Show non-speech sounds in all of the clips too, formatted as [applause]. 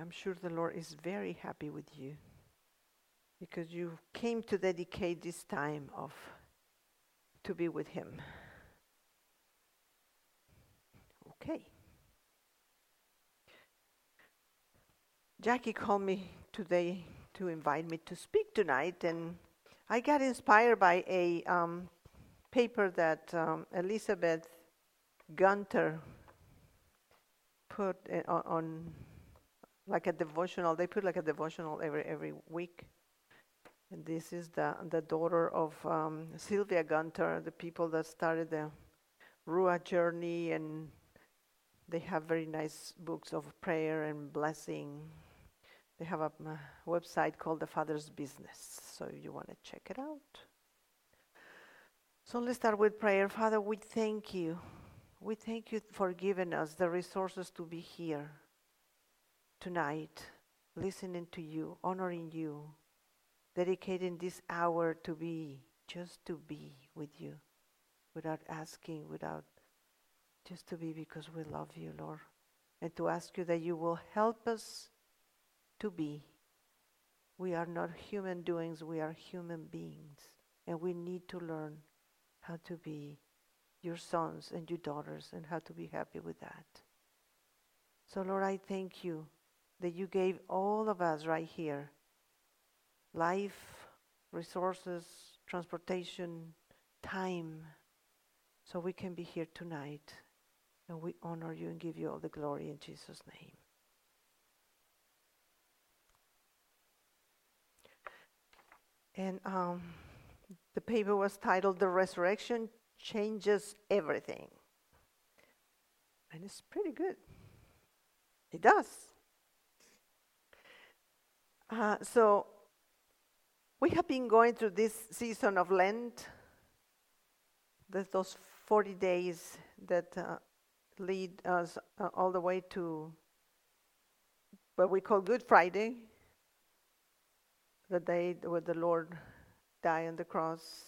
I'm sure the Lord is very happy with you because you came to dedicate this time of to be with him. Okay. Jackie called me today to invite me to speak tonight, and I got inspired by a um, paper that um, Elizabeth Gunter put on, on, like a devotional. They put like a devotional every every week. And this is the the daughter of um, Sylvia Gunter, the people that started the Rua journey, and they have very nice books of prayer and blessing they have a website called The Father's Business, so if you want to check it out. So let's start with prayer. Father, we thank you. We thank you for giving us the resources to be here tonight, listening to you, honoring you, dedicating this hour to be, just to be with you, without asking, without just to be because we love you, Lord. And to ask you that you will help us to be. We are not human doings, we are human beings. And we need to learn how to be your sons and your daughters and how to be happy with that. So, Lord, I thank you that you gave all of us right here life, resources, transportation, time, so we can be here tonight. And we honor you and give you all the glory in Jesus' name. And um, the paper was titled The Resurrection Changes Everything. And it's pretty good. It does. Uh, so, we have been going through this season of Lent, those 40 days that uh, lead us uh, all the way to what we call Good Friday, the day where the Lord died on the cross.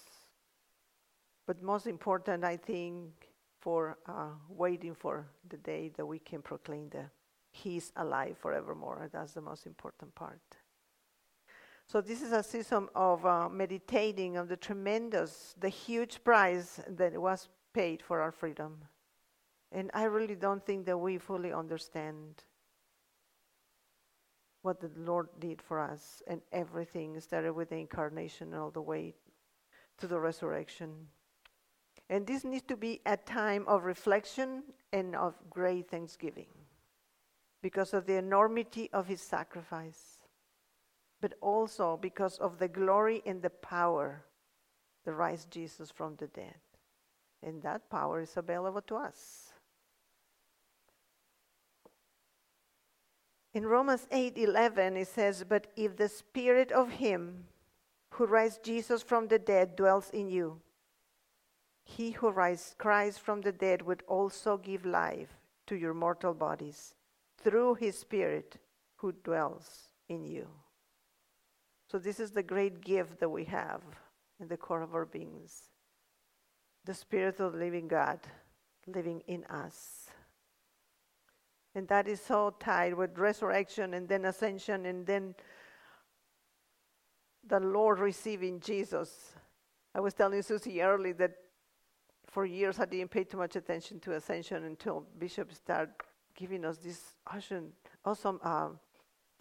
But most important, I think, for uh, waiting for the day that we can proclaim that He's alive forevermore. That's the most important part. So this is a season of uh, meditating on the tremendous, the huge price that was paid for our freedom. And I really don't think that we fully understand what the Lord did for us, and everything started with the incarnation all the way to the resurrection. And this needs to be a time of reflection and of great thanksgiving because of the enormity of his sacrifice, but also because of the glory and the power that raised Jesus from the dead. And that power is available to us. In Romans 8:11 it says, "But if the spirit of him who raised Jesus from the dead dwells in you, he who raised Christ from the dead would also give life to your mortal bodies through his spirit who dwells in you." So this is the great gift that we have in the core of our beings. The spirit of the living God living in us. And that is so tied with resurrection and then ascension and then the Lord receiving Jesus. I was telling Susie early that for years I didn't pay too much attention to ascension until Bishop started giving us this awesome, uh,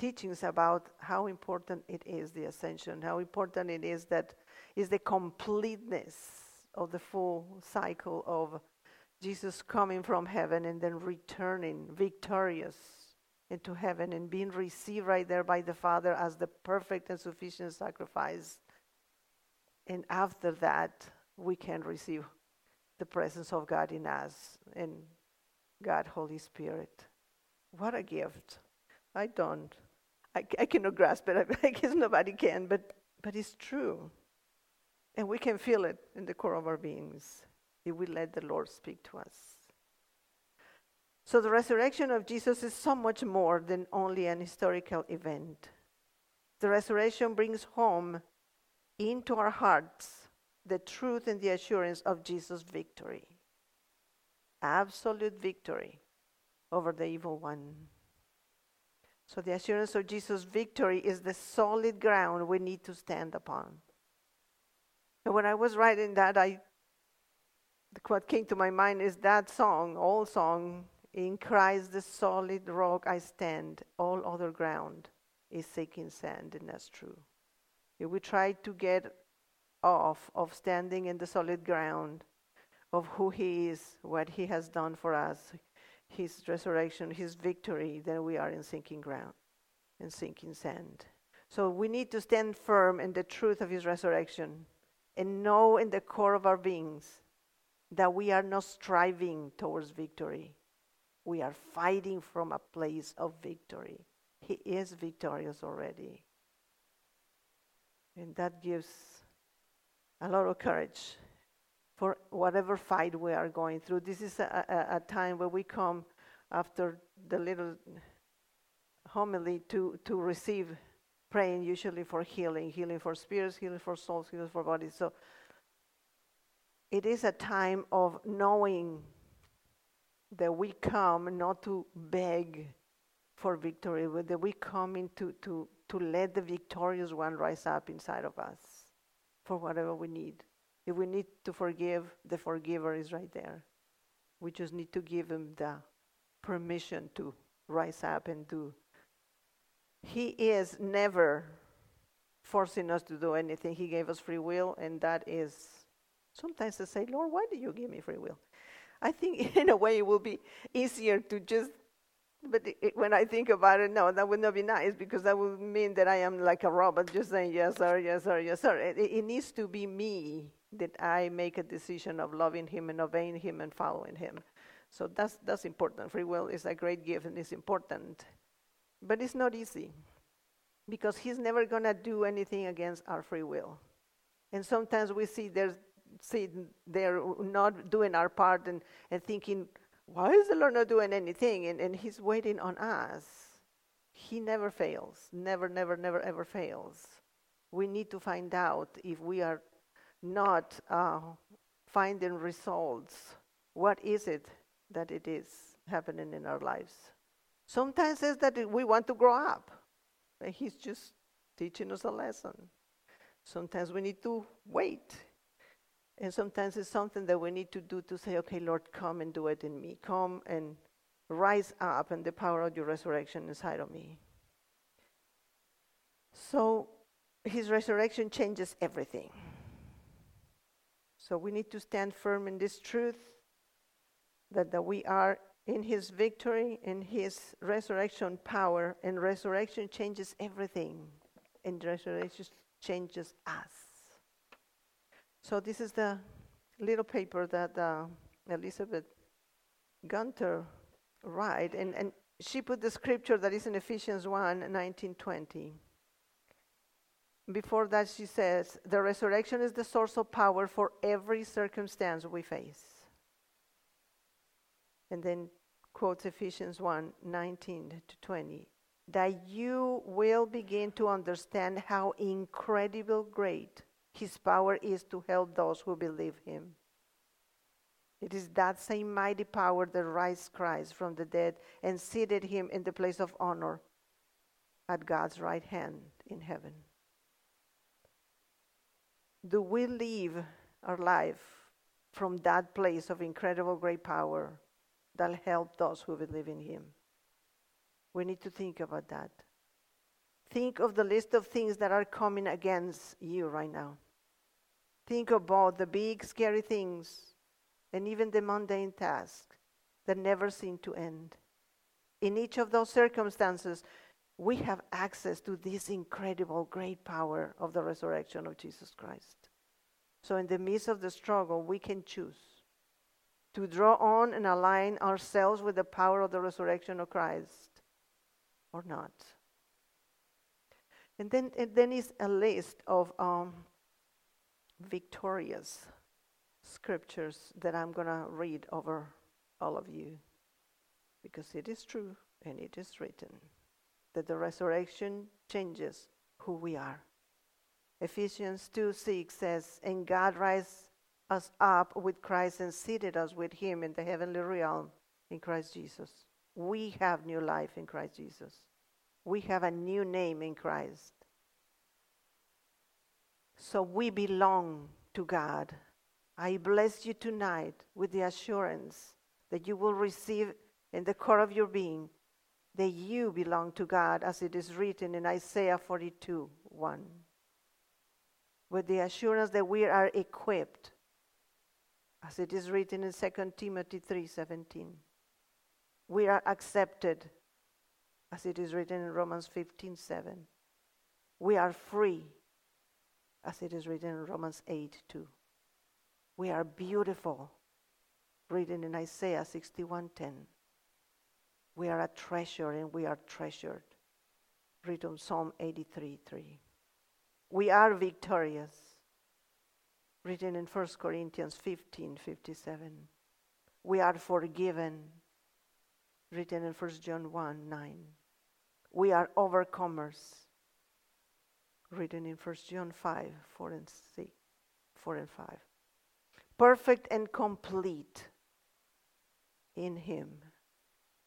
teachings about how important it is the ascension, how important it is that is the completeness of the full cycle of Jesus coming from heaven and then returning victorious into heaven and being received right there by the Father as the perfect and sufficient sacrifice. And after that, we can receive the presence of God in us and God, Holy Spirit. What a gift. I don't. I, I cannot grasp it. I, [laughs] I guess nobody can, but, but it's true. And we can feel it in the core of our beings if we let the Lord speak to us. So the resurrection of Jesus is so much more than only an historical event. The resurrection brings home into our hearts the truth and the assurance of Jesus' victory. Absolute victory over the evil one. So the assurance of Jesus' victory is the solid ground we need to stand upon. And when I was writing that, I what came to my mind is that song, old song, in Christ the solid rock I stand, all other ground is sinking sand, and that's true. If we try to get off of standing in the solid ground of who He is, what He has done for us, His resurrection, His victory, then we are in sinking ground, in sinking sand. So we need to stand firm in the truth of His resurrection and know in the core of our beings that we are not striving towards victory. We are fighting from a place of victory. He is victorious already. And that gives a lot of courage for whatever fight we are going through. This is a, a, a time where we come after the little homily to, to receive praying, usually for healing, healing for spirits, healing for souls, healing for bodies. So it is a time of knowing that we come not to beg for victory, but that we come into to, to let the victorious one rise up inside of us for whatever we need. If we need to forgive, the forgiver is right there. We just need to give him the permission to rise up and do. He is never forcing us to do anything. He gave us free will, and that is Sometimes I say, Lord, why do you give me free will? I think [laughs] in a way it will be easier to just, but it, when I think about it, no, that would not be nice because that would mean that I am like a robot just saying, yes, sir, yes, sir, yes, sir. It, it needs to be me that I make a decision of loving Him and obeying Him and following Him. So that's, that's important. Free will is a great gift and it's important. But it's not easy because He's never going to do anything against our free will. And sometimes we see there's they're not doing our part and, and thinking, why is the Lord not doing anything? And, and He's waiting on us. He never fails, never, never, never, ever fails. We need to find out if we are not uh, finding results. What is it that it is happening in our lives? Sometimes it's that we want to grow up. And he's just teaching us a lesson. Sometimes we need to wait and sometimes it's something that we need to do to say, okay, Lord, come and do it in me. Come and rise up and the power of your resurrection inside of me. So his resurrection changes everything. So we need to stand firm in this truth that, that we are in his victory, in his resurrection power, and resurrection changes everything, and resurrection changes us. So this is the little paper that uh, Elizabeth Gunter wrote, and, and she put the scripture that is in Ephesians 1 19 20. Before that, she says, The resurrection is the source of power for every circumstance we face. And then quotes Ephesians 1 19 to 20. That you will begin to understand how incredible great his power is to help those who believe him. It is that same mighty power that raised Christ from the dead and seated him in the place of honor at God's right hand in heaven. Do we live our life from that place of incredible great power that help those who believe in him? We need to think about that. Think of the list of things that are coming against you right now. Think about the big, scary things and even the mundane tasks that never seem to end. In each of those circumstances, we have access to this incredible, great power of the resurrection of Jesus Christ. So, in the midst of the struggle, we can choose to draw on and align ourselves with the power of the resurrection of Christ or not. And then, and then is a list of um, victorious scriptures that I'm going to read over all of you because it is true and it is written that the resurrection changes who we are. Ephesians 2 6 says, And God raised us up with Christ and seated us with him in the heavenly realm in Christ Jesus. We have new life in Christ Jesus. We have a new name in Christ. So we belong to God. I bless you tonight with the assurance that you will receive in the core of your being that you belong to God, as it is written in Isaiah 42 1. With the assurance that we are equipped, as it is written in 2 Timothy 3 17. We are accepted, as it is written in Romans 15 7. We are free, as it is written in Romans 8 2. We are beautiful, written in Isaiah 61 10. We are a treasure and we are treasured. Written in Psalm 83 3. We are victorious. Written in 1 Corinthians 15 57. We are forgiven. Written in 1 John 1 9. We are overcomers. Written in 1 John 5 4 and 6, 4 and 5. Perfect and complete in Him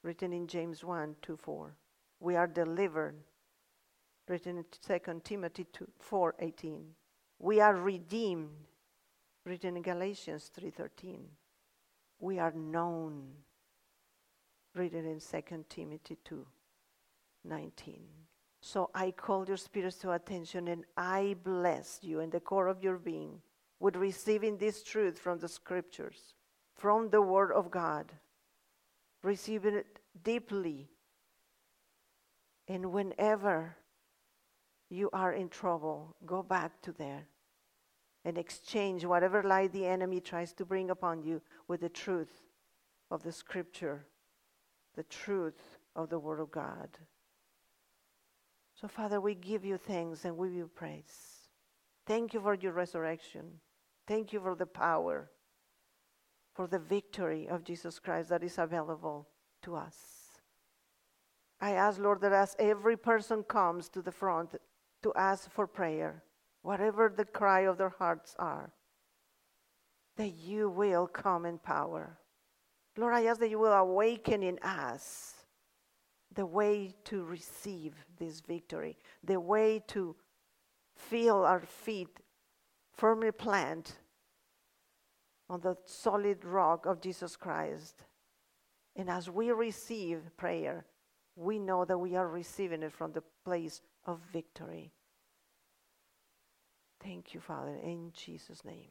written in James 1 2 4. We are delivered, written in 2 Timothy 2, 4 18. We are redeemed, written in Galatians 3 13. We are known, written in 2 Timothy 2 19. So I call your spirits to attention and I bless you in the core of your being with receiving this truth from the scriptures, from the Word of God receive it deeply. And whenever you are in trouble, go back to there and exchange whatever lie the enemy tries to bring upon you with the truth of the scripture, the truth of the Word of God. So, Father, we give you thanks and we give you praise. Thank you for your resurrection. Thank you for the power for the victory of Jesus Christ that is available to us. I ask, Lord, that as every person comes to the front to ask for prayer, whatever the cry of their hearts are, that you will come in power. Lord, I ask that you will awaken in us the way to receive this victory, the way to feel our feet firmly planted on the solid rock of Jesus Christ. And as we receive prayer, we know that we are receiving it from the place of victory. Thank you, Father, in Jesus' name.